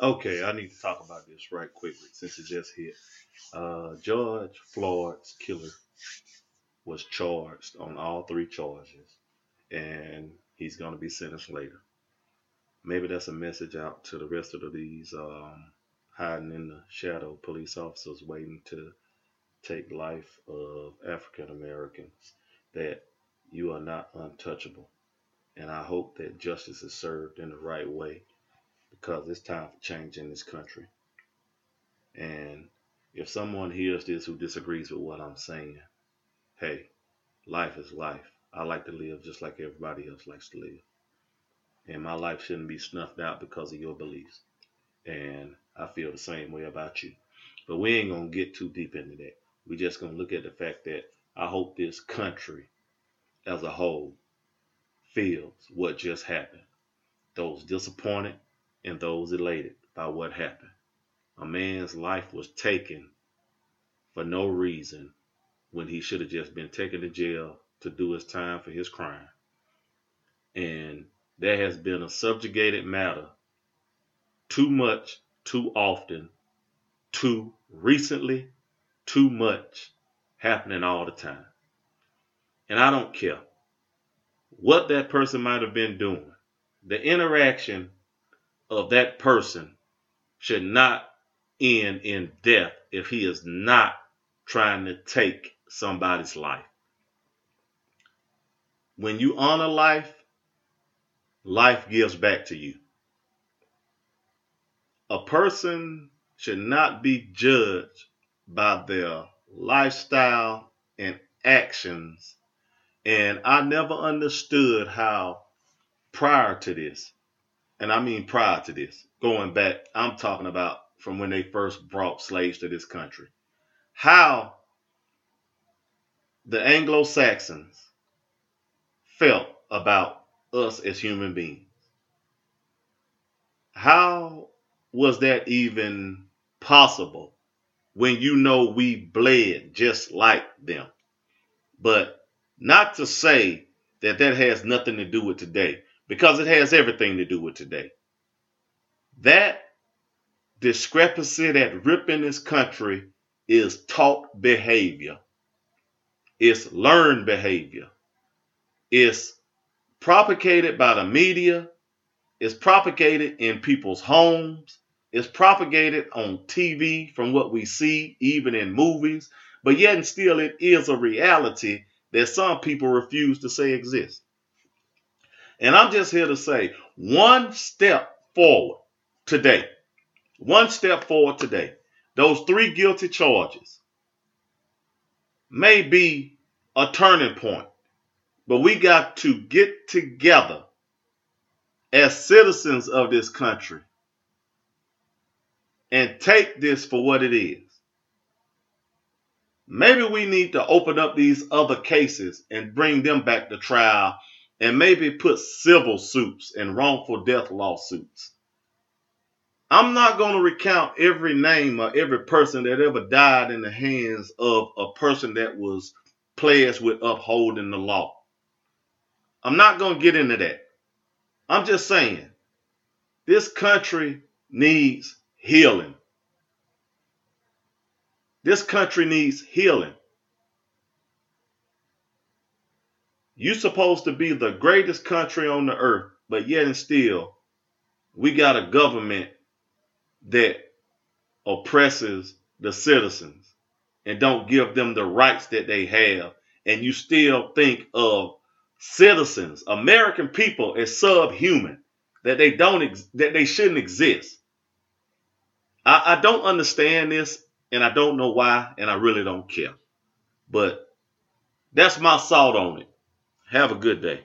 Okay, I need to talk about this right quickly since it just hit. Uh, George Floyd's killer was charged on all three charges, and he's going to be sentenced later. Maybe that's a message out to the rest of these um, hiding in the shadow police officers waiting to take life of African Americans that you are not untouchable. And I hope that justice is served in the right way because it's time for change in this country. And if someone hears this who disagrees with what I'm saying, hey, life is life. I like to live just like everybody else likes to live. And my life shouldn't be snuffed out because of your beliefs. And I feel the same way about you. But we ain't going to get too deep into that. we just going to look at the fact that I hope this country as a whole feels what just happened. Those disappointed, and those elated by what happened. A man's life was taken for no reason when he should have just been taken to jail to do his time for his crime. And there has been a subjugated matter too much, too often, too recently, too much happening all the time. And I don't care what that person might have been doing. The interaction of that person should not end in death if he is not trying to take somebody's life. When you honor life, life gives back to you. A person should not be judged by their lifestyle and actions. And I never understood how prior to this, and I mean prior to this, going back, I'm talking about from when they first brought slaves to this country. How the Anglo Saxons felt about us as human beings. How was that even possible when you know we bled just like them? But not to say that that has nothing to do with today because it has everything to do with today. That discrepancy that rip in this country is taught behavior. It's learned behavior. It's propagated by the media. It's propagated in people's homes. It's propagated on TV from what we see, even in movies. But yet and still, it is a reality that some people refuse to say exist. And I'm just here to say one step forward today. One step forward today. Those three guilty charges may be a turning point, but we got to get together as citizens of this country and take this for what it is. Maybe we need to open up these other cases and bring them back to trial and maybe put civil suits and wrongful death lawsuits. I'm not going to recount every name or every person that ever died in the hands of a person that was pledged with upholding the law. I'm not going to get into that. I'm just saying this country needs healing. This country needs healing. You're supposed to be the greatest country on the earth, but yet and still, we got a government that oppresses the citizens and don't give them the rights that they have. And you still think of citizens, American people, as subhuman, that they don't ex- that they shouldn't exist. I, I don't understand this, and I don't know why, and I really don't care. But that's my thought on it. Have a good day.